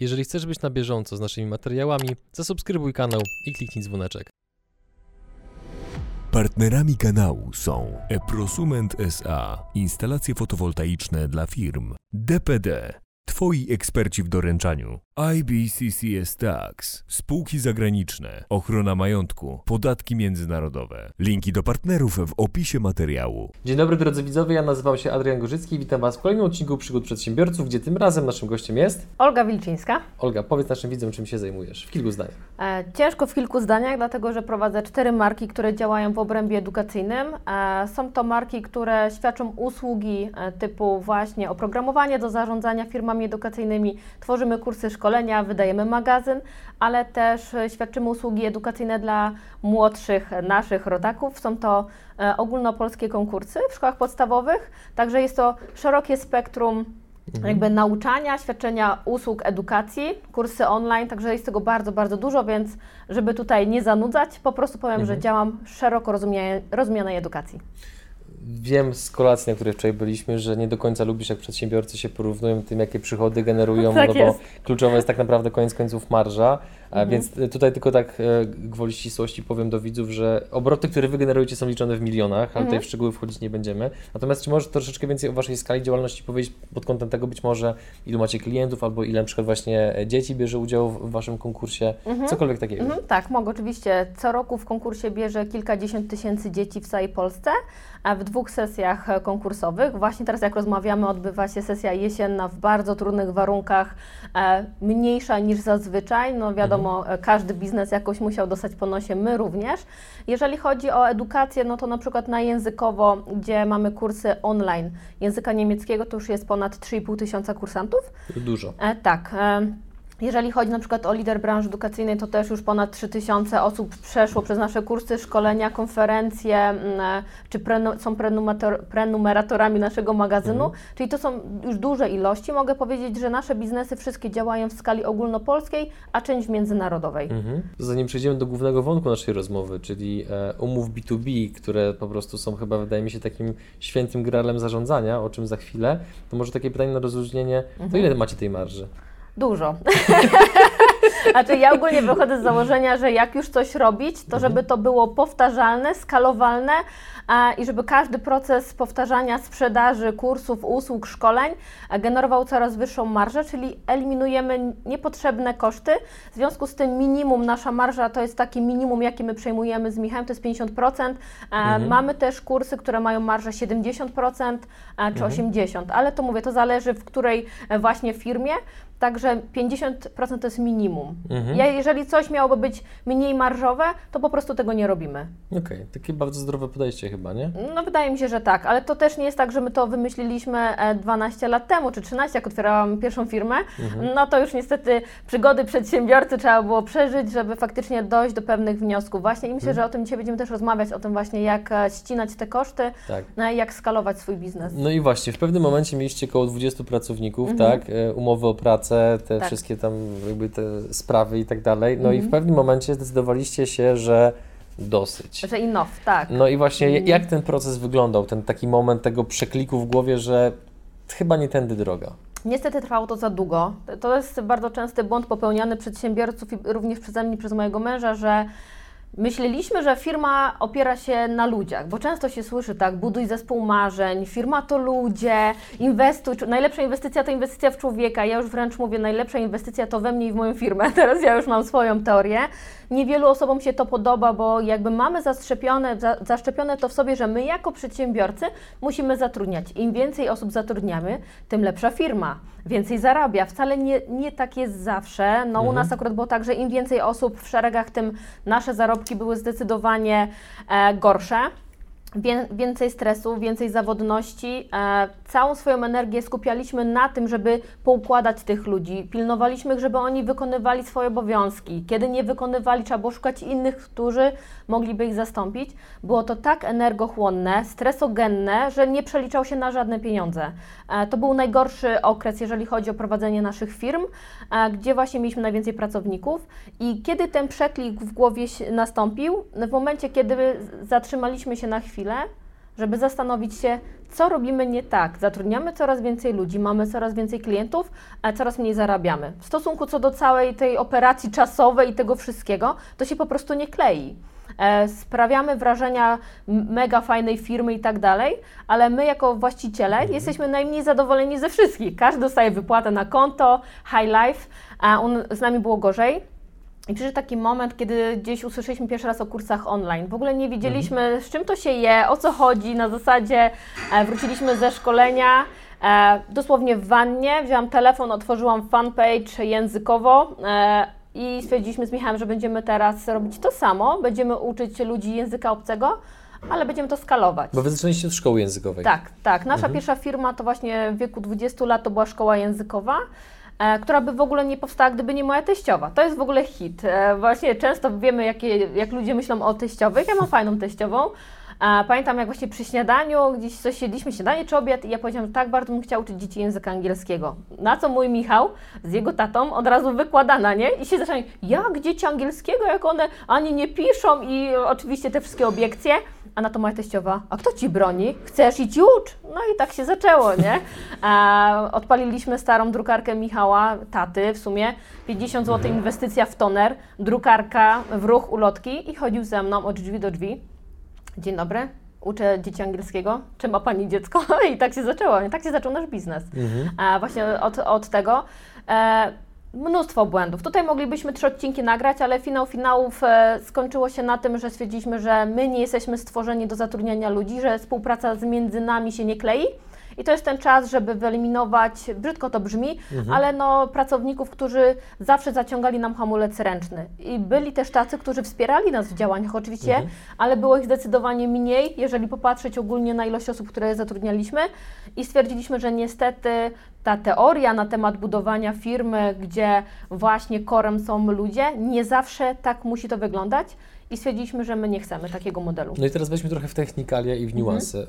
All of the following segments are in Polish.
Jeżeli chcesz być na bieżąco z naszymi materiałami, zasubskrybuj kanał i kliknij dzwoneczek. Partnerami kanału są Eprosument SA, instalacje fotowoltaiczne dla firm, DPD, Twoi eksperci w doręczaniu, IBCCS Tax, spółki zagraniczne, ochrona majątku, podatki międzynarodowe. Linki do partnerów w opisie materiału. Dzień dobry drodzy widzowie, ja nazywam się Adrian Gorzycki i witam Was w kolejnym odcinku Przygód Przedsiębiorców, gdzie tym razem naszym gościem jest... Olga Wilczyńska. Olga, powiedz naszym widzom, czym się zajmujesz, w kilku zdaniach. E, ciężko w kilku zdaniach, dlatego że prowadzę cztery marki, które działają w obrębie edukacyjnym. E, są to marki, które świadczą usługi e, typu właśnie oprogramowanie do zarządzania firmami edukacyjnymi, tworzymy kursy szkolenia, wydajemy magazyn, ale też e, świadczymy usługi edukacyjne dla młodszych naszych rodaków. Są to e, ogólnopolskie konkursy w szkołach podstawowych, także jest to szerokie spektrum jakby nauczania, świadczenia usług edukacji, kursy online, także jest tego bardzo, bardzo dużo, więc żeby tutaj nie zanudzać, po prostu powiem, że działam szeroko rozumianej edukacji. Wiem z kolacji, na której wczoraj byliśmy, że nie do końca lubisz, jak przedsiębiorcy się porównują tym, jakie przychody generują, Tak no bo jest. kluczowa jest tak naprawdę koniec końców marża, Mhm. więc y, tutaj tylko tak e, gwoli ścisłości powiem do widzów, że obroty, które Wy generujecie są liczone w milionach, ale Mhm. tutaj w szczegóły wchodzić nie będziemy. Natomiast czy możesz troszeczkę więcej o Waszej skali działalności powiedzieć pod kątem tego być może, ilu macie klientów, albo ile na przykład właśnie e, dzieci bierze udział w Waszym konkursie, cokolwiek takiego. Mhm, tak, mogę oczywiście. Co roku w konkursie bierze kilkadziesiąt tysięcy dzieci w całej Polsce, w dwóch sesjach e, konkursowych. Właśnie teraz, jak rozmawiamy, odbywa się sesja jesienna w bardzo trudnych warunkach, e, mniejsza niż zazwyczaj. No wiadomo, e, każdy biznes jakoś musiał dostać po nosie, my również. Jeżeli chodzi o edukację, no to na przykład na językowo, gdzie mamy kursy online języka niemieckiego, to już jest ponad 3,5 tysiąca kursantów. Dużo. Tak. Jeżeli chodzi na przykład o lider branży edukacyjnej, to też już ponad 3000 osób przeszło przez nasze kursy, szkolenia, konferencje, mm, e, czy prenu, są prenumator, prenumeratorami naszego magazynu, czyli to są już duże ilości. Mogę powiedzieć, że nasze biznesy wszystkie działają w skali ogólnopolskiej, a część międzynarodowej. Mhm. Zanim przejdziemy do głównego wątku naszej rozmowy, czyli e, umów B2B, które po prostu są chyba, wydaje mi się, takim świętym gralem zarządzania, o czym za chwilę, to może takie pytanie na rozluźnienie, to ile macie tej marży? Dużo. Znaczy ja ogólnie wychodzę z założenia, że jak już coś robić, to żeby to było powtarzalne, skalowalne a, i żeby każdy proces powtarzania sprzedaży, kursów, usług, szkoleń generował coraz wyższą marżę, czyli eliminujemy niepotrzebne koszty. W związku z tym minimum, nasza marża to jest takie minimum, jakie my przejmujemy z Michałem, to jest 50%. A, Mamy też kursy, które mają marżę 70% a, czy 80%, ale to mówię, to zależy w której e, właśnie firmie. Także 50% to jest minimum. Ja, jeżeli coś miałoby być mniej marżowe, to po prostu tego nie robimy. Okej, takie bardzo zdrowe podejście chyba, nie? No wydaje mi się, że tak, ale to też nie jest tak, że my to wymyśliliśmy e, 12 lat temu, czy 13, jak otwierałam pierwszą firmę. No to już niestety przygody przedsiębiorcy trzeba było przeżyć, żeby faktycznie dojść do pewnych wniosków. Właśnie i myślę, że o tym dzisiaj będziemy też rozmawiać, o tym właśnie jak e, ścinać te koszty, Tak. no i jak skalować swój biznes. No i właśnie, w pewnym momencie mieliście około 20 pracowników, tak? E, Umowy o pracę, te Tak. wszystkie tam jakby te sprawy i tak dalej. No i w pewnym momencie zdecydowaliście się, że dosyć. Że enough, tak. No i właśnie, jak ten proces wyglądał? Ten taki moment tego przekliku w głowie, że chyba nie tędy droga. Niestety trwało to za długo. To jest bardzo częsty błąd popełniany przedsiębiorców i również przeze mnie, przez mojego męża, że myśleliśmy, że firma opiera się na ludziach, bo często się słyszy tak, buduj zespół marzeń, firma to ludzie, inwestuj, najlepsza inwestycja to inwestycja w człowieka. Ja już wręcz mówię, najlepsza inwestycja to we mnie i w moją firmę. Teraz ja już mam swoją teorię. Niewielu osobom się to podoba, bo jakby mamy zaszczepione, za, zaszczepione to w sobie, że my jako przedsiębiorcy musimy zatrudniać. Im więcej osób zatrudniamy, tym lepsza firma, więcej zarabia. Wcale nie, nie tak jest zawsze. No u nas akurat było tak, że im więcej osób w szeregach, tym nasze zarobki były zdecydowanie e, gorsze. Wię- więcej stresu, więcej zawodności. E, całą swoją energię skupialiśmy na tym, żeby poukładać tych ludzi. Pilnowaliśmy żeby oni wykonywali swoje obowiązki. Kiedy nie wykonywali, trzeba było szukać innych, którzy mogliby ich zastąpić. Było to tak energochłonne, stresogenne, że nie przeliczał się na żadne pieniądze. E, to był najgorszy okres, jeżeli chodzi o prowadzenie naszych firm, e, gdzie właśnie mieliśmy najwięcej pracowników. I kiedy ten przeklik w głowie nastąpił? W momencie, kiedy zatrzymaliśmy się na chwilę, żeby zastanowić się, co robimy nie tak. Zatrudniamy coraz więcej ludzi, mamy coraz więcej klientów, a coraz mniej zarabiamy. W stosunku co do całej tej operacji czasowej i tego wszystkiego, to się po prostu nie klei. E, sprawiamy wrażenia mega fajnej firmy i tak dalej, ale my jako właściciele jesteśmy najmniej zadowoleni ze wszystkich. Każdy dostaje wypłatę na konto, high life, a on, z nami było gorzej. I przyszedł taki moment, kiedy gdzieś usłyszeliśmy pierwszy raz o kursach online. W ogóle nie wiedzieliśmy, z czym to się je, o co chodzi. Na zasadzie e, wróciliśmy ze szkolenia, e, dosłownie w wannie, wzięłam telefon, otworzyłam fanpage językowo e, i stwierdziliśmy z Michałem, że będziemy teraz robić to samo. Będziemy uczyć ludzi języka obcego, ale będziemy to skalować. Bo wy zaczęliście od szkoły językowej. Tak, tak. Nasza pierwsza firma to właśnie w wieku 20 lat to była szkoła językowa, która by w ogóle nie powstała, gdyby nie moja teściowa. To jest w ogóle hit. E, właśnie często wiemy, jakie, jak ludzie myślą o teściowych. Ja mam fajną teściową. E, pamiętam, jak właśnie przy śniadaniu, gdzieś coś jedliśmy, śniadanie czy obiad, i ja powiedziałam, że tak bardzo bym chciała uczyć dzieci języka angielskiego. Na co mój Michał z jego tatą od razu wykłada na nie i się zaczynają, jak dzieci angielskiego, jak one ani nie piszą i oczywiście te wszystkie obiekcje. A na to moja teściowa, a kto ci broni? Chcesz iść ucz? No i tak się zaczęło, nie? E, odpaliliśmy starą drukarkę Michała, taty w sumie, 50 zł inwestycja w toner, drukarka w ruch ulotki i chodził ze mną od drzwi do drzwi. Dzień dobry, uczę dzieci angielskiego. Czy ma Pani dziecko? I tak się zaczęło, i tak się zaczął nasz biznes. A właśnie od, od tego. E, Mnóstwo błędów. Tutaj moglibyśmy trzy odcinki nagrać, ale finał finałów e, skończyło się na tym, że stwierdziliśmy, że my nie jesteśmy stworzeni do zatrudniania ludzi, że współpraca między nami się nie klei. I to jest ten czas, żeby wyeliminować, brzydko to brzmi, ale no, pracowników, którzy zawsze zaciągali nam hamulec ręczny. I byli też tacy, którzy wspierali nas w działaniach oczywiście, ale było ich zdecydowanie mniej, jeżeli popatrzeć ogólnie na ilość osób, które zatrudnialiśmy. I stwierdziliśmy, że niestety ta teoria na temat budowania firmy, gdzie właśnie korem są ludzie, nie zawsze tak musi to wyglądać. I stwierdziliśmy, że my nie chcemy takiego modelu. No i teraz weźmy trochę w technikalia i w niuanse.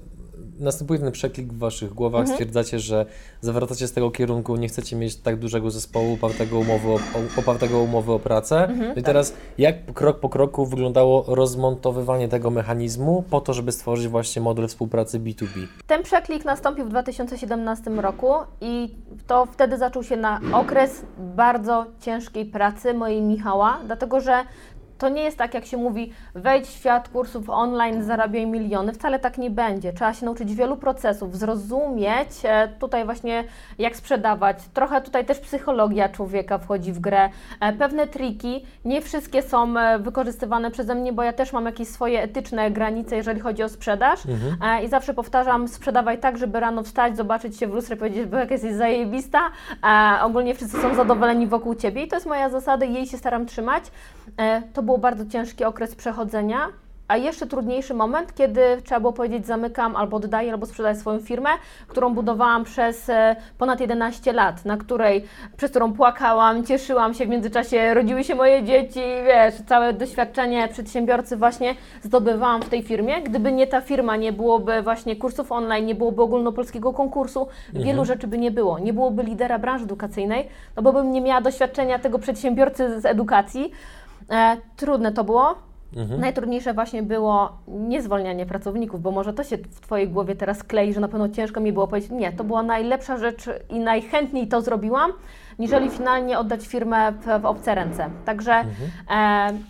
Następuje ten przeklik w Waszych głowach, stwierdzacie, że zawracacie z tego kierunku, nie chcecie mieć tak dużego zespołu opartego, umowy o, opartego umowy o pracę. no i teraz jak krok po kroku wyglądało rozmontowywanie tego mechanizmu po to, żeby stworzyć właśnie model współpracy B2B? Ten przeklik nastąpił w 2017 roku i to wtedy zaczął się na okres bardzo ciężkiej pracy mojej Michała, dlatego że to nie jest tak, jak się mówi, wejdź w świat kursów online, zarabiaj miliony. Wcale tak nie będzie. Trzeba się nauczyć wielu procesów, zrozumieć e, tutaj właśnie jak sprzedawać. Trochę tutaj też psychologia człowieka wchodzi w grę. E, Pewne triki, nie wszystkie są e, wykorzystywane przeze mnie, bo ja też mam jakieś swoje etyczne granice, jeżeli chodzi o sprzedaż. E, I zawsze powtarzam, sprzedawaj tak, żeby rano wstać, zobaczyć się w lustrze, powiedzieć, bo jak jesteś zajebista. Ogólnie wszyscy są zadowoleni wokół Ciebie i to jest moja zasada i jej się staram trzymać. To był bardzo ciężki okres przechodzenia. A jeszcze trudniejszy moment, kiedy trzeba było powiedzieć zamykam albo oddaję, albo sprzedaję swoją firmę, którą budowałam przez e, ponad 11 lat, na której, przez którą płakałam, cieszyłam się, w międzyczasie rodziły się moje dzieci, wiesz, całe doświadczenie przedsiębiorcy właśnie zdobywałam w tej firmie. Gdyby nie ta firma, nie byłoby właśnie kursów online, nie byłoby ogólnopolskiego konkursu, wielu rzeczy by nie było. Nie byłoby lidera branży edukacyjnej, no bo bym nie miała doświadczenia tego przedsiębiorcy z edukacji. E, trudne to było, Najtrudniejsze właśnie było niezwalnianie pracowników, bo może to się w Twojej głowie teraz klei, że na pewno ciężko mi było powiedzieć, nie, to była najlepsza rzecz i najchętniej to zrobiłam, niżeli finalnie oddać firmę w, w obce ręce. Także e,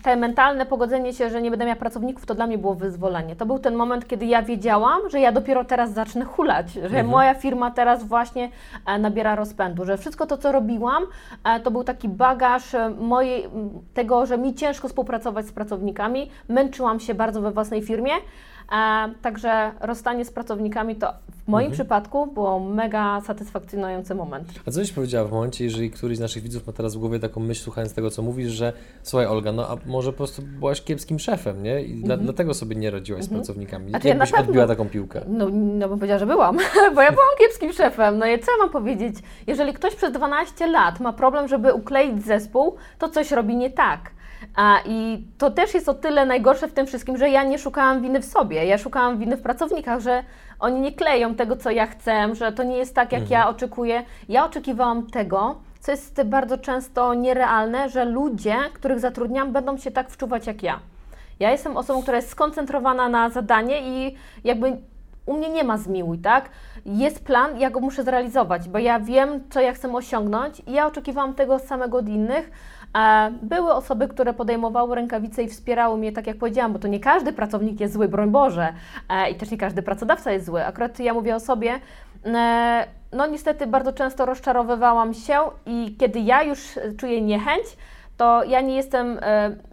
te mentalne pogodzenie się, że nie będę miała pracowników, to dla mnie było wyzwolenie. To był ten moment, kiedy ja wiedziałam, że ja dopiero teraz zacznę hulać, że moja firma teraz właśnie e, nabiera rozpędu, że wszystko to, co robiłam, e, to był taki bagaż e, mojej, tego, że mi ciężko współpracować z pracownikami. Męczyłam się bardzo we własnej firmie. Także rozstanie z pracownikami to w moim przypadku było mega satysfakcjonujący moment. A co byś powiedziała w momencie, jeżeli któryś z naszych widzów ma teraz w głowie taką myśl, słuchając tego, co mówisz, że słuchaj Olga, no a może po prostu byłaś kiepskim szefem, nie? I dla, dlatego sobie nie radziłaś z pracownikami. Mhm. A to ja Jak byś na pewno- odbiła taką piłkę? No, no bym powiedziała, że byłam, bo ja byłam kiepskim szefem. No i co ja mam powiedzieć? Jeżeli ktoś przez 12 lat ma problem, żeby ukleić zespół, to coś robi nie tak. A, I to też jest o tyle najgorsze w tym wszystkim, że ja nie szukałam winy w sobie, ja szukałam winy w pracownikach, że oni nie kleją tego, co ja chcę, że to nie jest tak, jak ja oczekuję. Ja oczekiwałam tego, co jest bardzo często nierealne, że ludzie, których zatrudniam, będą się tak wczuwać jak ja. Ja jestem osobą, która jest skoncentrowana na zadanie i jakby u mnie nie ma zmiłuj, tak? Jest plan, ja go muszę zrealizować, bo ja wiem, co ja chcę osiągnąć i ja oczekiwałam tego samego od innych. E, były osoby, które podejmowały rękawice i wspierały mnie, tak jak powiedziałam, bo to nie każdy pracownik jest zły, broń Boże, e, i też nie każdy pracodawca jest zły. Akurat ja mówię o sobie, e, no niestety bardzo często rozczarowywałam się i kiedy ja już czuję niechęć, to ja nie jestem,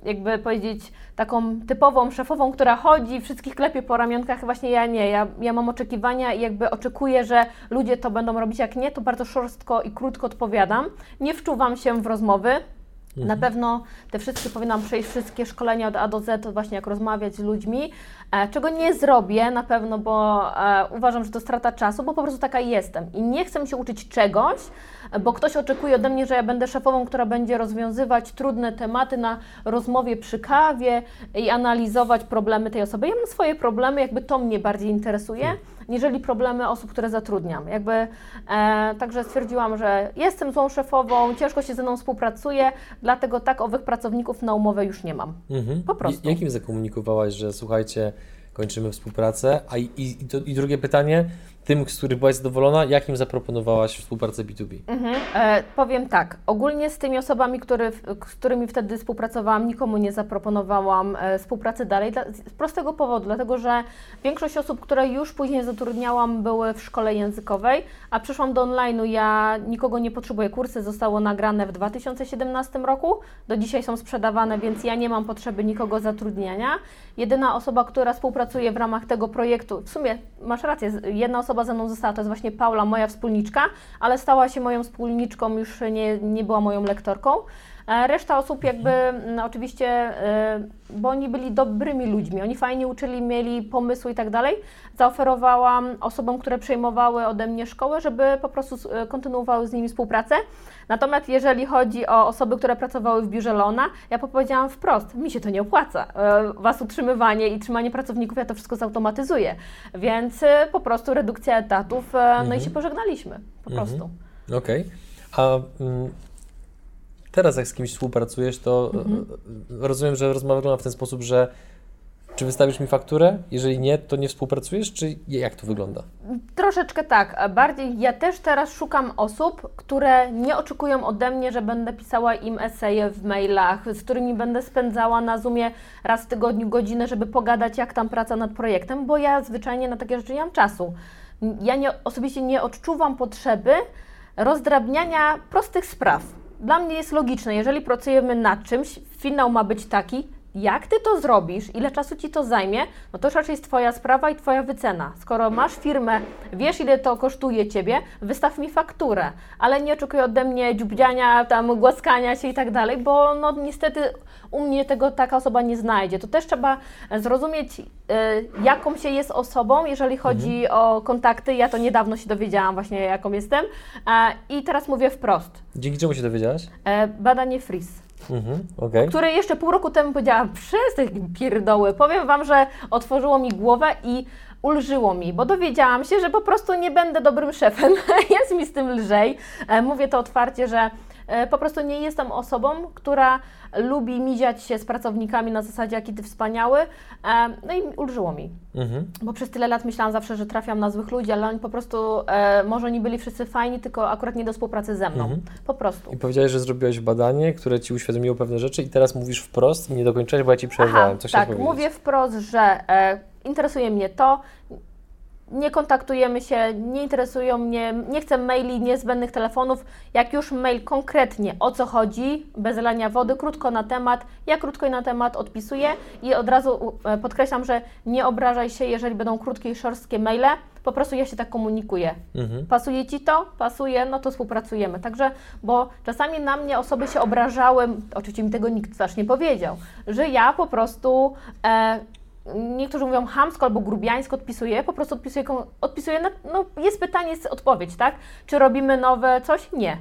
jakby powiedzieć, taką typową szefową, która chodzi, wszystkich klepie po ramionkach. Właśnie ja nie. Ja, ja mam oczekiwania i jakby oczekuję, że ludzie to będą robić. Jak nie, to bardzo szorstko i krótko odpowiadam. Nie wczuwam się w rozmowy. Mhm. Na pewno te wszystkie powinnam przejść wszystkie szkolenia od A do Z, właśnie jak rozmawiać z ludźmi, e, czego nie zrobię na pewno, bo e, uważam, że to strata czasu, bo po prostu taka jestem i nie chcę się uczyć czegoś, bo ktoś oczekuje ode mnie, że ja będę szefową, która będzie rozwiązywać trudne tematy na rozmowie przy kawie i analizować problemy tej osoby. Ja mam swoje problemy, jakby to mnie bardziej interesuje. Niżeli problemy osób, które zatrudniam. Jakby, e, także stwierdziłam, że jestem złą szefową, ciężko się ze mną współpracuje, dlatego tak owych pracowników na umowę już nie mam. Mhm. Po prostu. Jakim zakomunikowałaś, że słuchajcie, kończymy współpracę? A i, i, to, i drugie pytanie, tym, z których byłaś zadowolona, jakim zaproponowałaś współpracę B2B? Mhm. E, powiem tak, ogólnie z tymi osobami, który, z którymi wtedy współpracowałam, nikomu nie zaproponowałam e, współpracy dalej, dla, z prostego powodu, dlatego że większość osób, które już później zatrudniałam, były w szkole językowej, a przyszłam do online'u, ja nikogo nie potrzebuję, kursy zostało nagrane w 2017 roku, do dzisiaj są sprzedawane, więc ja nie mam potrzeby nikogo zatrudniania. Jedyna osoba, która współpracuje w ramach tego projektu, w sumie masz rację, jedna osoba ze mną została, to jest właśnie Paula, moja wspólniczka, ale stała się moją wspólniczką, już nie, nie była moją lektorką. E, reszta osób jakby no, oczywiście, e, bo oni byli dobrymi ludźmi, oni fajnie uczyli, mieli pomysły i tak dalej. Zaoferowałam osobom, które przejmowały ode mnie szkołę, żeby po prostu e, kontynuowały z nimi współpracę. Natomiast jeżeli chodzi o osoby, które pracowały w biurze Lona, ja powiedziałam wprost, mi się to nie opłaca. Was utrzymywanie i trzymanie pracowników, ja to wszystko zautomatyzuję. Więc po prostu redukcja etatów, no mhm. i się pożegnaliśmy, po mhm. prostu. Okej. Okay. A mm, teraz jak z kimś współpracujesz, to mhm. E, rozumiem, że rozmowa wygląda w ten sposób, że czy wystawisz mi fakturę? Jeżeli nie, to nie współpracujesz, czy jak to wygląda? Troszeczkę tak. Bardziej ja też teraz szukam osób, które nie oczekują ode mnie, że będę pisała im eseje w mailach, z którymi będę spędzała na Zoomie raz w tygodniu godzinę, żeby pogadać, jak tam praca nad projektem, bo ja zwyczajnie na takie rzeczy nie mam czasu. Ja nie, osobiście nie odczuwam potrzeby rozdrabniania prostych spraw dla mnie jest logiczne, jeżeli pracujemy nad czymś, finał ma być taki, jak ty to zrobisz, ile czasu ci to zajmie, no to już raczej jest Twoja sprawa i Twoja wycena. Skoro masz firmę, wiesz ile to kosztuje Ciebie, wystaw mi fakturę, ale nie oczekuj ode mnie dziubdziania, tam głaskania się i tak dalej, bo no niestety u mnie tego taka osoba nie znajdzie. To też trzeba zrozumieć, y, jaką się jest osobą, jeżeli chodzi mhm. o kontakty. Ja to niedawno się dowiedziałam właśnie, jaką jestem i teraz mówię wprost. Dzięki czemu się dowiedziałaś? E, badanie FRIS. Mhm, okay. które jeszcze pół roku temu powiedziałam, przestań pierdoły. Powiem Wam, że otworzyło mi głowę i ulżyło mi, bo dowiedziałam się, że po prostu nie będę dobrym szefem. Jest mi z tym lżej. E, mówię to otwarcie, że po prostu nie jestem osobą, która lubi miziać się z pracownikami na zasadzie, jaki ty wspaniały. E, no i ulżyło mi. Mhm. Bo przez tyle lat myślałam zawsze, że trafiam na złych ludzi, ale oni po prostu, e, może oni byli wszyscy fajni, tylko akurat nie do współpracy ze mną. Mhm. Po prostu. I powiedziałeś, że zrobiłeś badanie, które ci uświadomiło pewne rzeczy i teraz mówisz wprost, nie dokończyłeś, bo ja ci przerwałem. Aha, tak, mówię wprost, że e, interesuje mnie to, nie kontaktujemy się, nie interesują mnie, nie chcę maili, niezbędnych telefonów. Jak już mail konkretnie o co chodzi, bez lania wody, krótko na temat, ja krótko i na temat odpisuję i od razu e, podkreślam, że nie obrażaj się, jeżeli będą krótkie i szorstkie maile, po prostu ja się tak komunikuję. Mhm. Pasuje Ci to? Pasuje, no to współpracujemy. Także, bo czasami na mnie osoby się obrażały, oczywiście mi tego nikt też nie powiedział, że ja po prostu e, niektórzy mówią hamsko albo grubiańsko odpisuje, po prostu odpisuje, odpisuje na, no jest pytanie, jest odpowiedź, tak? Czy robimy nowe coś? Nie.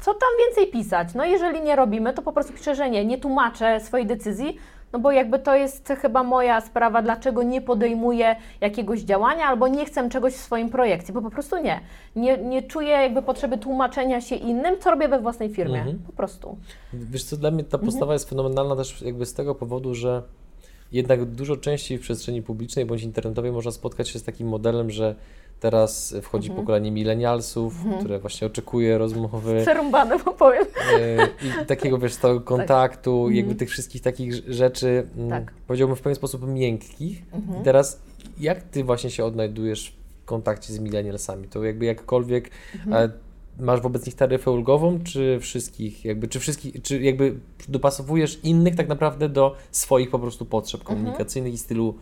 Co tam więcej pisać? No jeżeli nie robimy, to po prostu piszę, że nie, nie tłumaczę swojej decyzji, no bo jakby to jest chyba moja sprawa, dlaczego nie podejmuję jakiegoś działania albo nie chcę czegoś w swoim projekcie, bo po prostu nie. Nie, nie czuję jakby potrzeby tłumaczenia się innym, co robię we własnej firmie, mhm. po prostu. Wiesz co, dla mnie ta postawa mhm. jest fenomenalna też jakby z tego powodu, że jednak dużo częściej w przestrzeni publicznej bądź internetowej można spotkać się z takim modelem, że teraz wchodzi Mhm. pokolenie milenialsów, które właśnie oczekuje rozmowy Przerąbane, bo powiem. e, i takiego, wiesz, stałego kontaktu, Mhm. jakby tych wszystkich takich rz- rzeczy, mm, Tak. powiedziałbym w pewien sposób miękkich. Mhm. I teraz jak Ty właśnie się odnajdujesz w kontakcie z milenialsami? To jakby jakkolwiek Mhm. e, masz wobec nich taryfę ulgową, czy wszystkich, jakby, czy wszystkich, czy jakby dopasowujesz innych tak naprawdę do swoich po prostu potrzeb Mhm. komunikacyjnych i stylu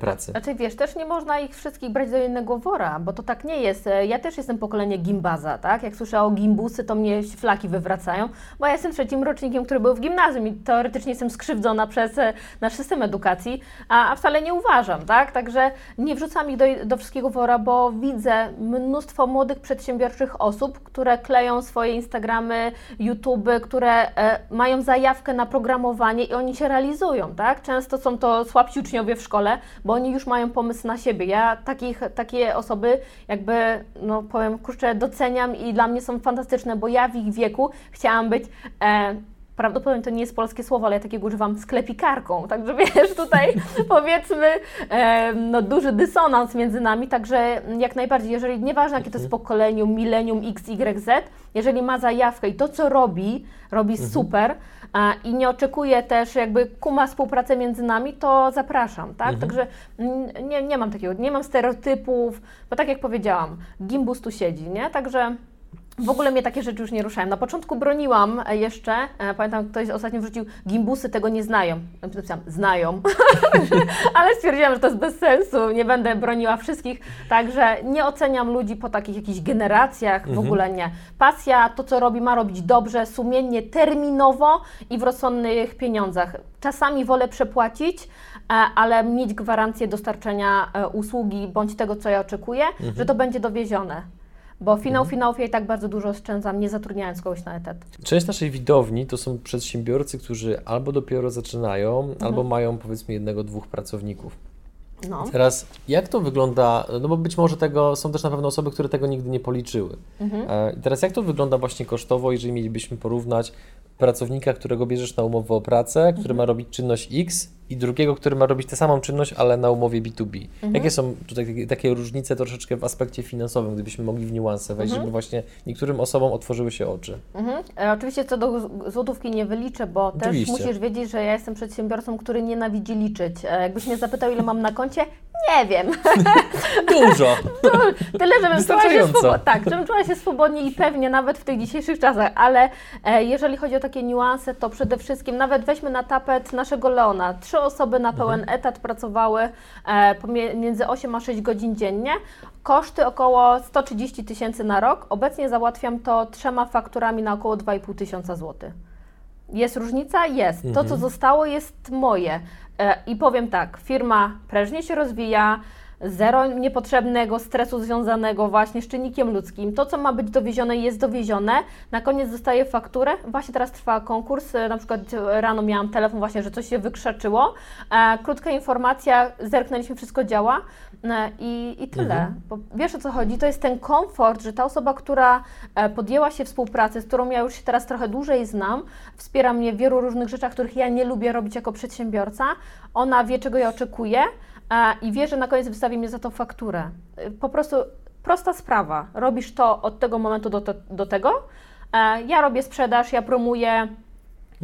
pracy? Znaczy wiesz, też nie można ich wszystkich brać do jednego wora, bo to tak nie jest. E, Ja też jestem pokolenie gimbaza, tak? Jak słyszę o gimbusy, to mnie flaki wywracają, bo ja jestem trzecim rocznikiem, który był w gimnazjum i teoretycznie jestem skrzywdzona przez e, nasz system edukacji, a, a wcale nie uważam, tak? Także nie wrzucam ich do, do wszystkiego wora, bo widzę mnóstwo młodych, przedsiębiorczych osób, które kleją swoje Instagramy, YouTube, które e, mają zajawkę na programowanie i oni się realizują, tak? Często są to słabsi uczniowie w szkole, bo oni już mają pomysł na siebie. Ja takich, takie osoby jakby, no powiem, kurczę, doceniam i dla mnie są fantastyczne, bo ja w ich wieku chciałam być... E, Prawdopodobnie to nie jest polskie słowo, ale ja takiego używam sklepikarką. Także wiesz, tutaj powiedzmy e, no, duży dysonans między nami. Także jak najbardziej, jeżeli nieważne jakie to jest pokoleniu, milenium X, Y, Z, jeżeli ma zajawkę i to, co robi, robi super a, i nie oczekuje też jakby kuma współpracę między nami, to zapraszam, tak? Także mm, nie, nie mam takiego, nie mam stereotypów, bo tak jak powiedziałam, gimbus tu siedzi, nie? Także w ogóle mnie takie rzeczy już nie ruszają. Na początku broniłam jeszcze, e, pamiętam, ktoś ostatnio wrzucił, gimbusy tego nie znają. Napisałam, znają, ale stwierdziłam, że to jest bez sensu, nie będę broniła wszystkich, także nie oceniam ludzi po takich jakichś generacjach, w ogóle nie. Pasja, to co robi, ma robić dobrze, sumiennie, terminowo i w rozsądnych pieniądzach. Czasami wolę przepłacić, e, ale mieć gwarancję dostarczenia e, usługi bądź tego, co ja oczekuję, że to będzie dowiezione. Bo finał finałów ja i tak bardzo dużo oszczędzam, nie zatrudniając kogoś na etat. Część naszej widowni to są przedsiębiorcy, którzy albo dopiero zaczynają, Mhm. albo mają powiedzmy jednego, dwóch pracowników. No. Teraz jak to wygląda, no bo być może tego są też na pewno osoby, które tego nigdy nie policzyły. Mhm. E, teraz jak to wygląda właśnie kosztowo, jeżeli mielibyśmy porównać pracownika, którego bierzesz na umowę o pracę, który Mhm. ma robić czynność X i drugiego, który ma robić tę samą czynność, ale na umowie B2B. Mhm. Jakie są tutaj takie- różnice troszeczkę w aspekcie finansowym, gdybyśmy mogli w niuanse wejść, Mhm. żeby właśnie niektórym osobom otworzyły się oczy? Mhm. E, oczywiście co do złotówki nie wyliczę, bo Oczywiście. też musisz wiedzieć, że ja jestem przedsiębiorcą, który nienawidzi liczyć. E, jakbyś mnie zapytał, ile mam na koncie, nie wiem. Dużo! Tyle, żebym czuła się swobodnie. Tak, żebym czuła się swobodnie i pewnie nawet w tych dzisiejszych czasach, ale e, jeżeli chodzi o takie niuanse, to przede wszystkim nawet weźmy na tapet naszego Leona. Trzy osoby na pełen etat pracowały e, pomiędzy 8 a 6 godzin dziennie. Koszty około 130 tysięcy na rok. Obecnie załatwiam to trzema fakturami na około 2,5 tysiąca złotych. Jest różnica? Jest. To, co zostało, jest moje. E, I powiem tak, firma prężnie się rozwija, zero niepotrzebnego stresu związanego właśnie z czynnikiem ludzkim. To, co ma być dowiezione, jest dowiezione. Na koniec dostaję fakturę. Właśnie teraz trwa konkurs. Na przykład rano miałam telefon właśnie, że coś się wykrzaczyło. E, krótka informacja, zerknęliśmy, wszystko działa. E, I, I tyle. Bo wiesz o co chodzi? To jest ten komfort, że ta osoba, która e, podjęła się współpracy, z którą ja już się teraz trochę dłużej znam, wspiera mnie w wielu różnych rzeczach, których ja nie lubię robić jako przedsiębiorca. Ona wie, czego ja oczekuję e, i wie, że na koniec wystawi mnie za to fakturę. E, Po prostu prosta sprawa. Robisz to od tego momentu do, do tego. E, Ja robię sprzedaż, ja promuję.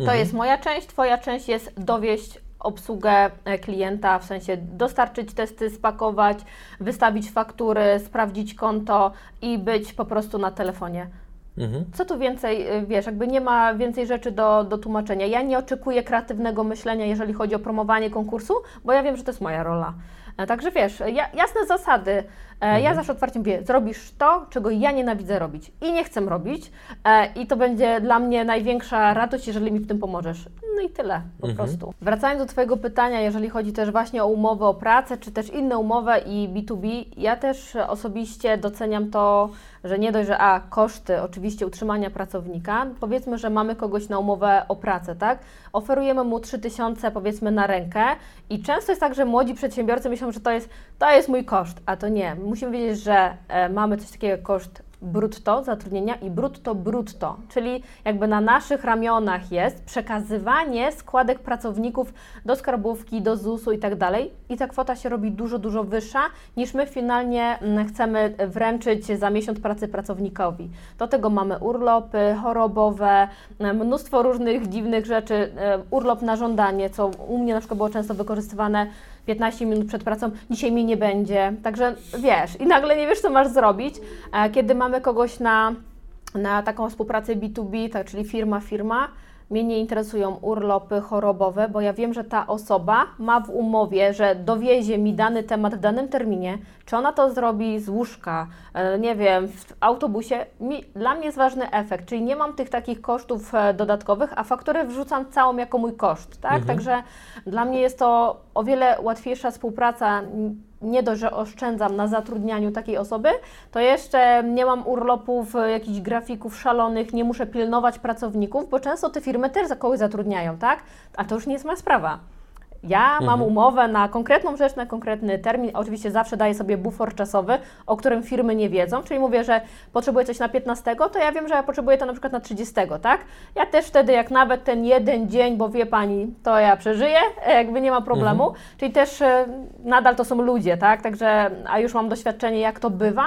To jest moja część, Twoja część jest dowieść obsługę e, klienta, w sensie dostarczyć testy, spakować, wystawić faktury, sprawdzić konto i być po prostu na telefonie. Mhm. Co tu więcej, y, wiesz, jakby nie ma więcej rzeczy do, do tłumaczenia. Ja nie oczekuję kreatywnego myślenia, jeżeli chodzi o promowanie konkursu, bo ja wiem, że to jest moja rola. E, Także wiesz, ja, jasne zasady. E, Ja zawsze otwarcie mówię, zrobisz to, czego ja nienawidzę robić i nie chcę robić e, i to będzie dla mnie największa radość, jeżeli mi w tym pomożesz. No i tyle, po prostu. Wracając do Twojego pytania, jeżeli chodzi też właśnie o umowę o pracę, czy też inne umowy i B2B, ja też osobiście doceniam to, że nie dość, że a, koszty oczywiście utrzymania pracownika, powiedzmy, że mamy kogoś na umowę o pracę, tak? Oferujemy mu 3000 powiedzmy na rękę i często jest tak, że młodzi przedsiębiorcy myślą, że to jest, to jest mój koszt, a to nie. Musimy wiedzieć, że e, mamy coś takiego jak koszt brutto zatrudnienia i brutto brutto, czyli jakby na naszych ramionach jest przekazywanie składek pracowników do skarbówki, do ZUS-u i tak dalej i ta kwota się robi dużo, dużo wyższa niż my finalnie mm, chcemy wręczyć za miesiąc pracy pracownikowi. Do tego mamy urlopy chorobowe, mnóstwo różnych dziwnych rzeczy, urlop na żądanie, co u mnie na przykład było często wykorzystywane 15 minut przed pracą, dzisiaj mi nie będzie. Także wiesz, i nagle nie wiesz, co masz zrobić. Kiedy mamy kogoś na, na taką współpracę B2B, tak, czyli firma, firma, mnie nie interesują urlopy chorobowe, bo ja wiem, że ta osoba ma w umowie, że dowiezie mi dany temat w danym terminie. Czy ona to zrobi z łóżka, e, nie wiem, w autobusie? Mi, dla mnie jest ważny efekt, czyli nie mam tych takich kosztów e, dodatkowych, a fakturę wrzucam całą jako mój koszt, tak? Mhm. Także dla mnie jest to o wiele łatwiejsza współpraca nie dość, że oszczędzam na zatrudnianiu takiej osoby, to jeszcze nie mam urlopów, e, jakichś grafików szalonych, nie muszę pilnować pracowników, bo często te firmy też za zatrudniają, tak? A to już nie jest moja sprawa. Ja mam mhm. umowę na konkretną rzecz, na konkretny termin. Oczywiście zawsze daję sobie bufor czasowy, o którym firmy nie wiedzą, czyli mówię, że potrzebuję coś na 15, to ja wiem, że ja potrzebuję to na przykład na 30, tak? Ja też wtedy, jak nawet ten jeden dzień, bo wie Pani, to ja przeżyję, jakby nie ma problemu. Mhm. Czyli też e, nadal to są ludzie, tak? Także, a już mam doświadczenie, jak to bywa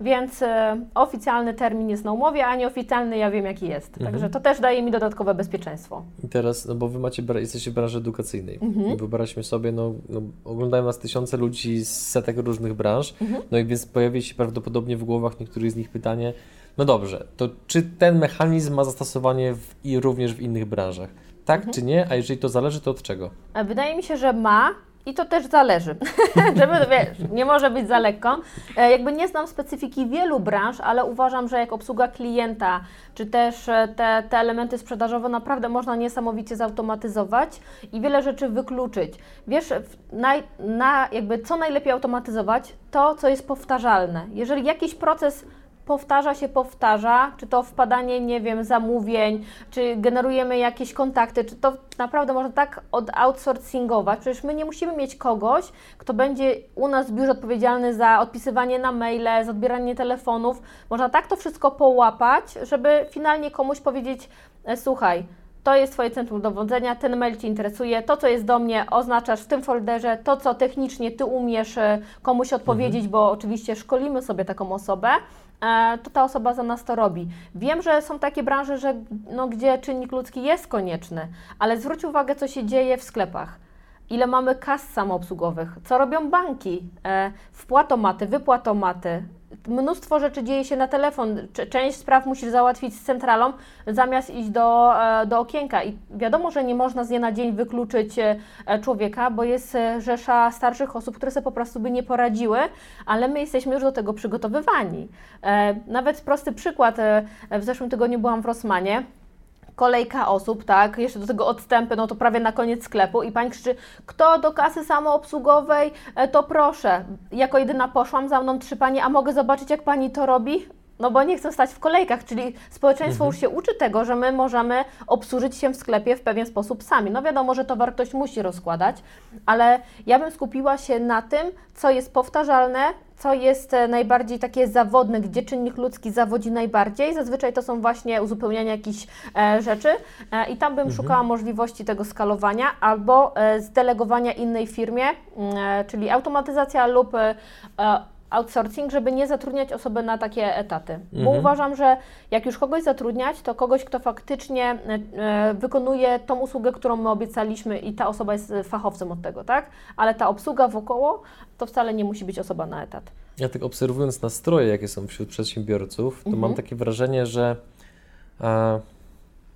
więc e, oficjalny termin jest na umowie, a nieoficjalny ja wiem jaki jest. Mhm. Także to też daje mi dodatkowe bezpieczeństwo. I teraz, no bo Wy macie, jesteście w branży edukacyjnej. Mhm. Wyobraźmy sobie, no, no, oglądają nas tysiące ludzi z setek różnych branż, mhm. no i więc pojawi się prawdopodobnie w głowach niektórych z nich pytanie, no dobrze, to czy ten mechanizm ma zastosowanie w, i również w innych branżach? Tak mhm. czy nie? A jeżeli to zależy, to od czego? Wydaje mi się, że ma, i to też zależy, żeby, wiesz, nie może być za lekko. E, jakby nie znam specyfiki wielu branż, ale uważam, że jak obsługa klienta, czy też e, te, te elementy sprzedażowe naprawdę można niesamowicie zautomatyzować i wiele rzeczy wykluczyć. Wiesz, na, na jakby co najlepiej automatyzować? To, co jest powtarzalne. Jeżeli jakiś proces powtarza się, powtarza, czy to wpadanie, nie wiem, zamówień, czy generujemy jakieś kontakty, czy to naprawdę można tak od outsourcingować. Przecież my nie musimy mieć kogoś, kto będzie u nas w biurze odpowiedzialny za odpisywanie na maile, za odbieranie telefonów. Można tak to wszystko połapać, żeby finalnie komuś powiedzieć, e, słuchaj, to jest Twoje centrum dowodzenia, ten mail Ci interesuje, to co jest do mnie oznaczasz w tym folderze, to co technicznie Ty umiesz e, komuś odpowiedzieć, mhm. bo oczywiście szkolimy sobie taką osobę, to ta osoba za nas to robi. Wiem, że są takie branże, że, no, gdzie czynnik ludzki jest konieczny, ale zwróć uwagę, co się dzieje w sklepach. Ile mamy kas samoobsługowych, co robią banki, e, wpłatomaty, wypłatomaty, mnóstwo rzeczy dzieje się na telefon. Część spraw musisz załatwić z centralą, zamiast iść do, e, do okienka. I wiadomo, że nie można z dnia na dzień wykluczyć e, człowieka, bo jest e, rzesza starszych osób, które sobie po prostu by nie poradziły, ale my jesteśmy już do tego przygotowywani. Nawet prosty przykład. W zeszłym tygodniu byłam w Rosmanie kolejka osób, tak, jeszcze do tego odstępy, no to prawie na koniec sklepu i pani krzyczy, kto do kasy samoobsługowej, e, to proszę. Jako jedyna poszłam, za mną trzy panie, a mogę zobaczyć, jak pani to robi? No bo nie chcą stać w kolejkach, czyli społeczeństwo mhm. już się uczy tego, że my możemy obsłużyć się w sklepie w pewien sposób sami. No wiadomo, że towar ktoś musi rozkładać, ale ja bym skupiła się na tym, co jest powtarzalne, co jest e, najbardziej takie zawodne, gdzie czynnik ludzki zawodzi najbardziej. Zazwyczaj to są właśnie uzupełniania jakichś e, rzeczy e, i tam bym mhm. szukała możliwości tego skalowania albo e, zdelegowania innej firmie, mm, e, czyli automatyzacja lub e, outsourcing, żeby nie zatrudniać osoby na takie etaty. Mhm. Bo uważam, że jak już kogoś zatrudniać, to kogoś, kto faktycznie e, wykonuje tą usługę, którą my obiecaliśmy i ta osoba jest fachowcem od tego, tak? Ale ta obsługa wokoło, to wcale nie musi być osoba na etat. Ja tak obserwując nastroje, jakie są wśród przedsiębiorców, to mhm. mam takie wrażenie, że e,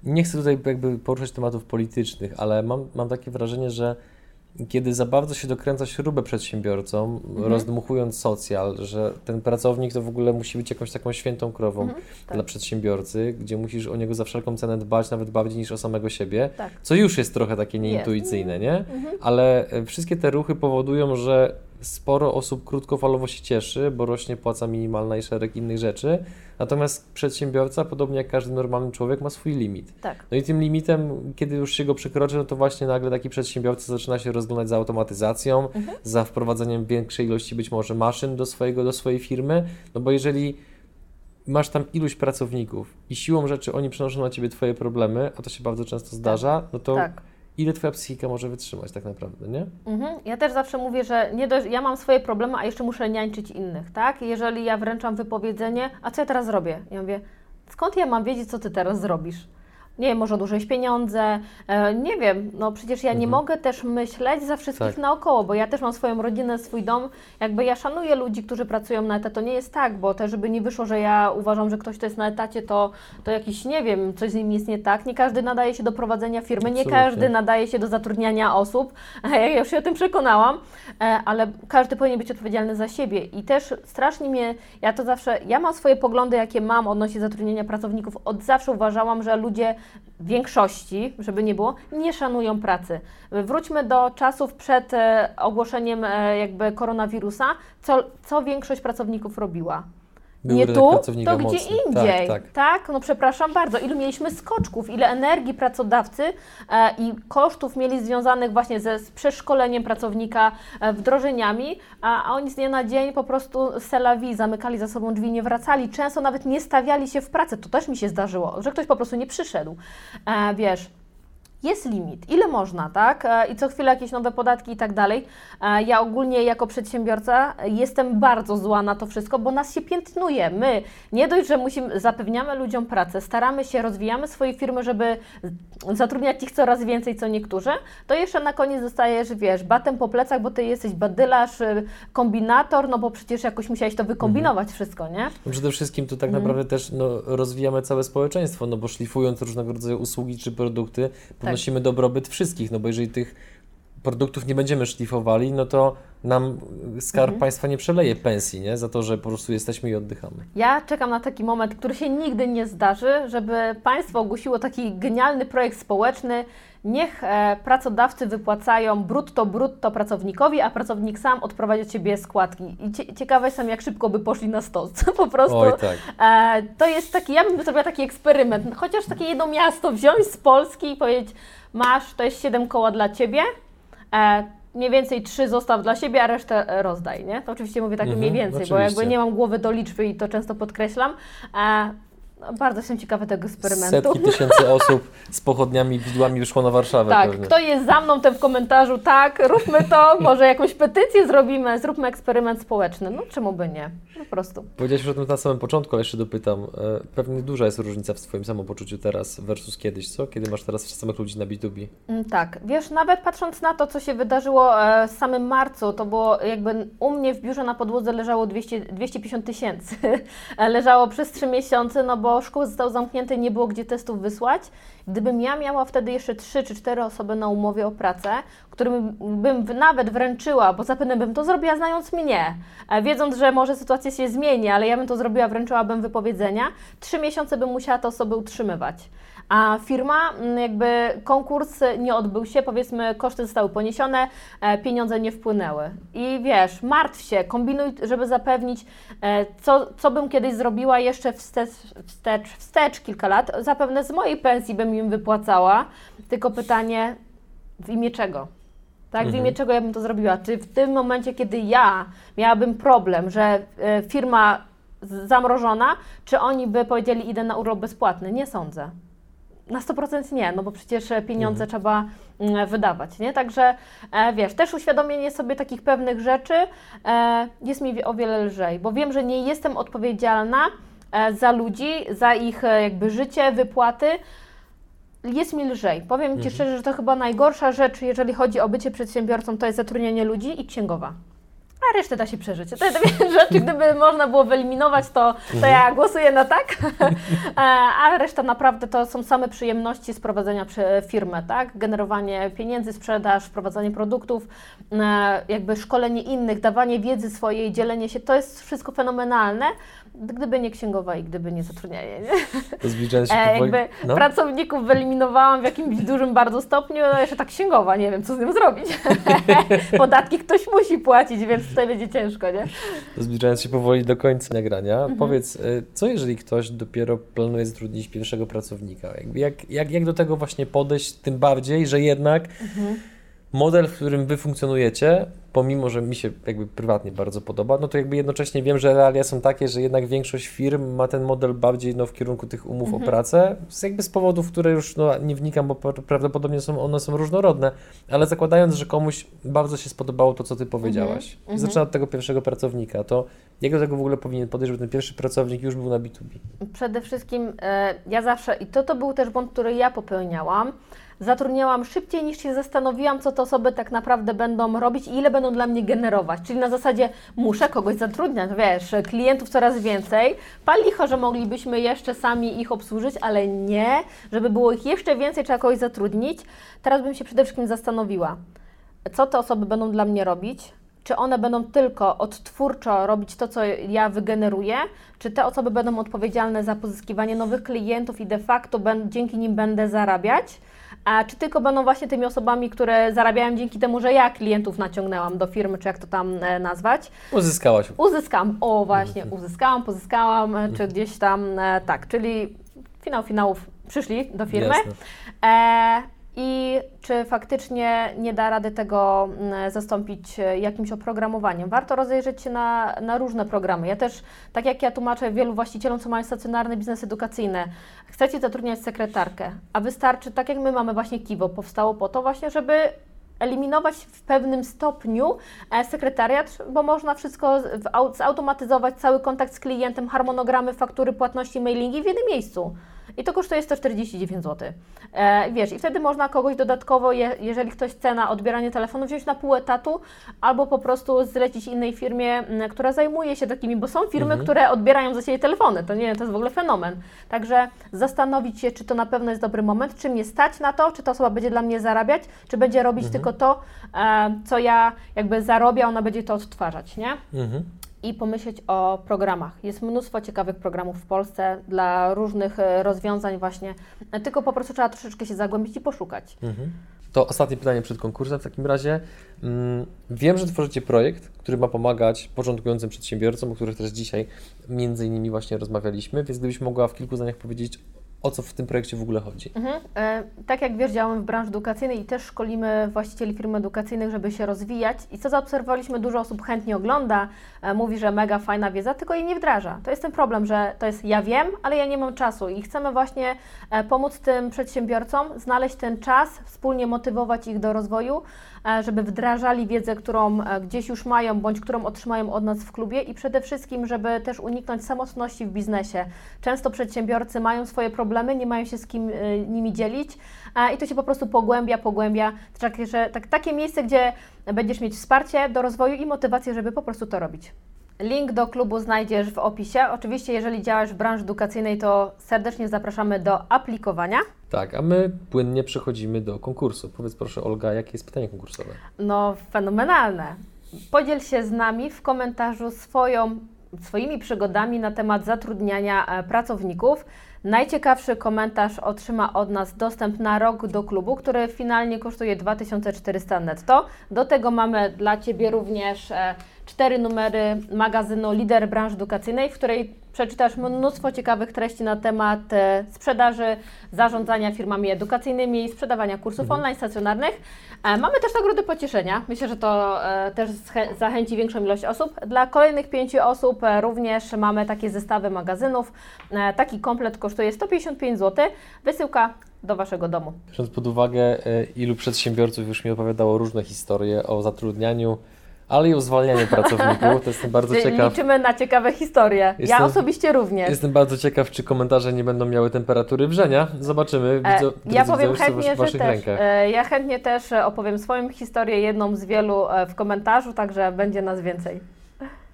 nie chcę tutaj jakby poruszać tematów politycznych, ale mam, mam takie wrażenie, że kiedy za bardzo się dokręca śrubę przedsiębiorcom, mhm. rozdmuchując socjal, że ten pracownik to w ogóle musi być jakąś taką świętą krową mhm, tak. dla przedsiębiorcy, gdzie musisz o niego za wszelką cenę dbać, nawet bardziej niż o samego siebie, tak. co już jest trochę takie nieintuicyjne, nie? Mhm. Ale e, wszystkie te ruchy powodują, że sporo osób krótkofalowo się cieszy, bo rośnie płaca minimalna i szereg innych rzeczy, natomiast przedsiębiorca, podobnie jak każdy normalny człowiek, ma swój limit. Tak. No i tym limitem, kiedy już się go przekroczy, no to właśnie nagle taki przedsiębiorca zaczyna się rozglądać za automatyzacją, mhm. za wprowadzeniem większej ilości być może maszyn do, swojego, do swojej firmy, no bo jeżeli masz tam iluś pracowników i siłą rzeczy oni przenoszą na ciebie twoje problemy, a to się bardzo często zdarza, no to Tak. Ile twoja psychika może wytrzymać tak naprawdę, nie? Mhm. Ja też zawsze mówię, że nie dość, ja mam swoje problemy, a jeszcze muszę niańczyć innych, tak? Jeżeli ja wręczam wypowiedzenie, a co ja teraz zrobię? Ja mówię, skąd ja mam wiedzieć, co ty teraz zrobisz? Nie wiem, może odłożyłeś pieniądze, e, nie wiem, no przecież ja nie mogę też myśleć za wszystkich Tak. naokoło, bo ja też mam swoją rodzinę, swój dom, jakby ja szanuję ludzi, którzy pracują na etat, to nie jest tak, bo też żeby nie wyszło, że ja uważam, że ktoś, kto jest na etacie, to, to jakiś, nie wiem, coś z nim jest nie tak, nie każdy nadaje się do prowadzenia firmy, nie Absolutnie. każdy nadaje się do zatrudniania osób, ja już się o tym przekonałam, e, ale każdy powinien być odpowiedzialny za siebie. I też strasznie mnie, ja to zawsze, ja mam swoje poglądy, jakie mam odnośnie zatrudnienia pracowników, od zawsze uważałam, że ludzie większości, żeby nie było, nie szanują pracy. Wróćmy do czasów przed e, ogłoszeniem e, jakby koronawirusa, co, co większość pracowników robiła? Był nie tu, to gdzie mocny. indziej. Tak, tak. no przepraszam bardzo. Ilu mieliśmy skoczków, ile energii pracodawcy e, i kosztów mieli związanych właśnie ze z przeszkoleniem pracownika, e, wdrożeniami, a, a oni z dnia na dzień po prostu selawi, zamykali za sobą drzwi, nie wracali, często nawet nie stawiali się w pracy. To też mi się zdarzyło, że ktoś po prostu nie przyszedł. E, wiesz, jest limit, ile można, tak? E, I co chwilę jakieś nowe podatki i tak dalej. E, Ja ogólnie jako przedsiębiorca jestem bardzo zła na to wszystko, bo nas się piętnuje. My nie dość, że musimy, zapewniamy ludziom pracę, staramy się, rozwijamy swoje firmy, żeby zatrudniać ich coraz więcej, co niektórzy, to jeszcze na koniec zostajesz, wiesz, batem po plecach, bo ty jesteś badylarz, y, kombinator, no bo przecież jakoś musiałeś to wykombinować wszystko, nie? No przede wszystkim to tak Mhm. naprawdę też no, rozwijamy całe społeczeństwo, no bo szlifując różnego rodzaju usługi czy produkty, Tak. Podnosimy dobrobyt wszystkich, no bo jeżeli tych produktów nie będziemy szlifowali, no to nam skarb Mhm. państwa nie przeleje pensji, nie? Za to, że po prostu jesteśmy i oddychamy. Ja czekam na taki moment, który się nigdy nie zdarzy, żeby państwo ogłosiło taki genialny projekt społeczny. Niech e, pracodawcy wypłacają brutto brutto pracownikowi, a pracownik sam odprowadzi od siebie składki. I cie, ciekawe jestem, jak szybko by poszli na stos. po prostu. Oj, tak. E, to jest taki, ja bym zrobiła taki eksperyment. Chociaż takie jedno miasto wziąć z Polski i powiedzieć, masz, to jest 7 koła dla ciebie. E, mniej więcej trzy zostaw dla siebie, a resztę e, rozdaj, nie? To oczywiście mówię tak Mhm, mniej więcej, bo oczywiście. jakby nie mam głowy do liczby i to często podkreślam. No, bardzo jestem ciekawa tego eksperymentu. Setki tysięcy osób z pochodniami, widłami wyszło na Warszawę Tak, pewnie. kto jest za mną, ten w komentarzu, tak, róbmy to, może jakąś petycję zrobimy, zróbmy eksperyment społeczny. No czemu by nie? Po prostu. Powiedziałeś już o tym na samym początku, ale jeszcze dopytam. E, Pewnie duża jest różnica w Twoim samopoczuciu teraz versus kiedyś, co? Kiedy masz teraz samych ludzi na B2B? Mm, Tak, wiesz, nawet patrząc na to, co się wydarzyło e, w samym marcu, to było jakby u mnie w biurze na podłodze leżało 200, 250 tysięcy. Leżało przez 3 miesiące, no bo szkoły zostały zamknięte, nie było gdzie testów wysłać. Gdybym ja miała wtedy jeszcze 3 czy 4 osoby na umowie o pracę, którym bym nawet wręczyła, bo zapewne bym to zrobiła znając mnie, e, wiedząc, że może sytuacja się zmieni, ale ja bym to zrobiła, wręczyłabym wypowiedzenia, 3 miesiące bym musiała te osoby utrzymywać. A firma, mm, jakby konkurs nie odbył się, powiedzmy, koszty zostały poniesione, e, pieniądze nie wpłynęły. I wiesz, martw się, kombinuj, żeby zapewnić, e, co, co bym kiedyś zrobiła jeszcze wstecz, wstecz, wstecz kilka lat. Zapewne z mojej pensji bym im wypłacała, tylko pytanie, w imię czego? Tak, w Mhm. imię czego ja bym to zrobiła? Czy w tym momencie, kiedy ja miałabym problem, że e, firma zamrożona, czy oni by powiedzieli, idę na urlop bezpłatny? Nie sądzę. Na 100% nie, no bo przecież pieniądze trzeba mm, wydawać, nie? Także e, wiesz, też uświadomienie sobie takich pewnych rzeczy e, jest mi o wiele lżej, bo wiem, że nie jestem odpowiedzialna za ludzi, za ich jakby życie, wypłaty. Jest mi lżej. Powiem Ci szczerze, że to chyba najgorsza rzecz, jeżeli chodzi o bycie przedsiębiorcą, to jest zatrudnianie ludzi i księgowa. A resztę da się przeżyć. To te rzeczy, gdyby można było wyeliminować, to, to ja głosuję na tak. E, A reszta naprawdę to są same przyjemności z prowadzenia firmy, tak? Generowanie pieniędzy, sprzedaż, wprowadzanie produktów, e, jakby szkolenie innych, dawanie wiedzy swojej, dzielenie się. To jest wszystko fenomenalne, gdyby nie księgowa i gdyby nie zatrudnianie. Nie? Zbliżając się E, jakby No. pracowników wyeliminowałam w jakimś dużym bardzo stopniu, no jeszcze tak księgowa, nie wiem co z tym zrobić. Podatki ktoś musi płacić, więc tutaj będzie ciężko, nie? To Zbliżając się powoli do końca nagrania, Mhm. powiedz, y, co jeżeli ktoś dopiero planuje zatrudnić pierwszego pracownika? Jak, jak, jak do tego właśnie podejść, tym bardziej, że jednak Mhm. Model, w którym wy funkcjonujecie, pomimo, że mi się jakby prywatnie bardzo podoba, no to jakby jednocześnie wiem, że realia są takie, że jednak większość firm ma ten model bardziej no, w kierunku tych umów Mhm. o pracę, z jakby z powodów, które już no, nie wnikam, bo pra- prawdopodobnie są, one są różnorodne, ale zakładając, że komuś bardzo się spodobało to, co ty powiedziałaś, Mhm. zaczyna od tego pierwszego pracownika, to jak do tego w ogóle powinien podejść, żeby ten pierwszy pracownik już był na B2B? Przede wszystkim e, ja zawsze, i to, to był też błąd, który ja popełniałam, zatrudniałam szybciej niż się zastanowiłam, co te osoby tak naprawdę będą robić i ile będą dla mnie generować. Czyli na zasadzie muszę kogoś zatrudniać, wiesz, klientów coraz więcej. Pal licho, że moglibyśmy jeszcze sami ich obsłużyć, ale nie, żeby było ich jeszcze więcej, trzeba kogoś zatrudnić. Teraz bym się przede wszystkim zastanowiła, co te osoby będą dla mnie robić, czy one będą tylko odtwórczo robić to, co ja wygeneruję, czy te osoby będą odpowiedzialne za pozyskiwanie nowych klientów i de facto dzięki nim będę zarabiać, a czy tylko będą właśnie tymi osobami, które zarabiają dzięki temu, że ja klientów naciągnęłam do firmy, czy jak to tam e, nazwać. Uzyskałaś. Uzyskam, o właśnie, uzyskałam, pozyskałam, e, czy gdzieś tam, e, tak, czyli finał finałów przyszli do firmy. E, I czy faktycznie nie da rady tego mm, zastąpić e, jakimś oprogramowaniem? Warto rozejrzeć się na, na różne programy. Ja też, tak jak ja tłumaczę wielu właścicielom, co mają stacjonarny biznes edukacyjny, chcecie zatrudniać sekretarkę, a wystarczy, tak jak my mamy właśnie Kiwo, powstało po to właśnie, żeby eliminować w pewnym stopniu e, sekretariat, bo można wszystko zautomatyzować, cały kontakt z klientem, harmonogramy, faktury, płatności, mailingi w jednym miejscu. I to kosztuje 149 zł. E, wiesz, i wtedy można kogoś dodatkowo, je, jeżeli ktoś chce na odbieranie telefonu, wziąć na pół etatu, albo po prostu zlecić innej firmie, która zajmuje się takimi, bo są firmy, które odbierają za siebie telefony. To nie, to jest w ogóle fenomen. Także zastanowić się, czy to na pewno jest dobry moment, czy mnie stać na to, czy ta osoba będzie dla mnie zarabiać, czy będzie robić tylko to, e, co ja jakby zarobię, ona będzie to odtwarzać, nie? Mhm. I pomyśleć o programach. Jest mnóstwo ciekawych programów w Polsce dla różnych e, rozwiązań właśnie, tylko po prostu trzeba troszeczkę się zagłębić i poszukać. Mhm. To ostatnie pytanie przed konkursem w takim razie. Mm, Wiem, że tworzycie projekt, który ma pomagać początkującym przedsiębiorcom, o których też dzisiaj między innymi właśnie rozmawialiśmy, więc gdybyś mogła w kilku zdaniach powiedzieć, o co w tym projekcie w ogóle chodzi. Mhm. E, tak jak wiesz, działamy w branży edukacyjnej i też szkolimy właścicieli firm edukacyjnych, żeby się rozwijać. I co zaobserwowaliśmy, dużo osób chętnie ogląda, e, mówi, że mega fajna wiedza, tylko jej nie wdraża. To jest ten problem, że to jest ja wiem, ale ja nie mam czasu i chcemy właśnie e, pomóc tym przedsiębiorcom znaleźć ten czas, wspólnie motywować ich do rozwoju, e, żeby wdrażali wiedzę, którą e, gdzieś już mają, bądź którą otrzymają od nas w klubie i przede wszystkim, żeby też uniknąć samotności w biznesie. Często przedsiębiorcy mają swoje problemy, nie mają się z kim e, nimi dzielić i to się po prostu pogłębia, pogłębia. Takie, że, tak, takie miejsce, gdzie będziesz mieć wsparcie do rozwoju i motywację, żeby po prostu to robić. Link do klubu znajdziesz w opisie. Oczywiście, jeżeli działasz w branży edukacyjnej, to serdecznie zapraszamy do aplikowania. Tak, a my płynnie przechodzimy do konkursu. Powiedz proszę, Olga, jakie jest pytanie konkursowe? No, fenomenalne. Podziel się z nami w komentarzu swoją, swoimi przygodami na temat zatrudniania e, pracowników. Najciekawszy komentarz otrzyma od nas dostęp na rok do klubu, który finalnie kosztuje 2400 netto. Do tego mamy dla Ciebie również e, cztery numery magazynu Lider Branży Edukacyjnej, w której przeczytasz mnóstwo ciekawych treści na temat e, sprzedaży, zarządzania firmami edukacyjnymi, sprzedawania kursów online stacjonarnych. E, Mamy też nagrody pocieszenia. Myślę, że to e, też zachęci większą ilość osób. Dla kolejnych pięciu osób również mamy takie zestawy magazynów. Taki komplet kosztuje 155 zł. Wysyłka do Waszego domu. Biorąc pod uwagę, ilu przedsiębiorców już mi opowiadało różne historie o zatrudnianiu, ale i o zwalnianiu pracowników, to jestem bardzo ciekaw. Liczymy na ciekawe historie. Jestem- Ja osobiście również. Jestem bardzo ciekaw, czy komentarze nie będą miały temperatury wrzenia. Zobaczymy. E, Widzo, ja drodzy powiem co w chętnie, że Waszych też, rękach. e, ja chętnie też e, opowiem swoją historię, jedną z wielu e, w komentarzu, także będzie nas więcej.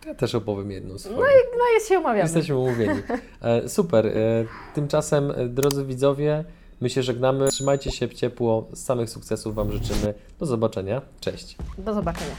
Ja też opowiem jedną swoją. No jest się umawiamy. Jesteśmy umówieni. E, super. E, tymczasem, e, drodzy widzowie, my się żegnamy. Trzymajcie się ciepło. Samych sukcesów Wam życzymy. Do zobaczenia. Cześć. Do zobaczenia.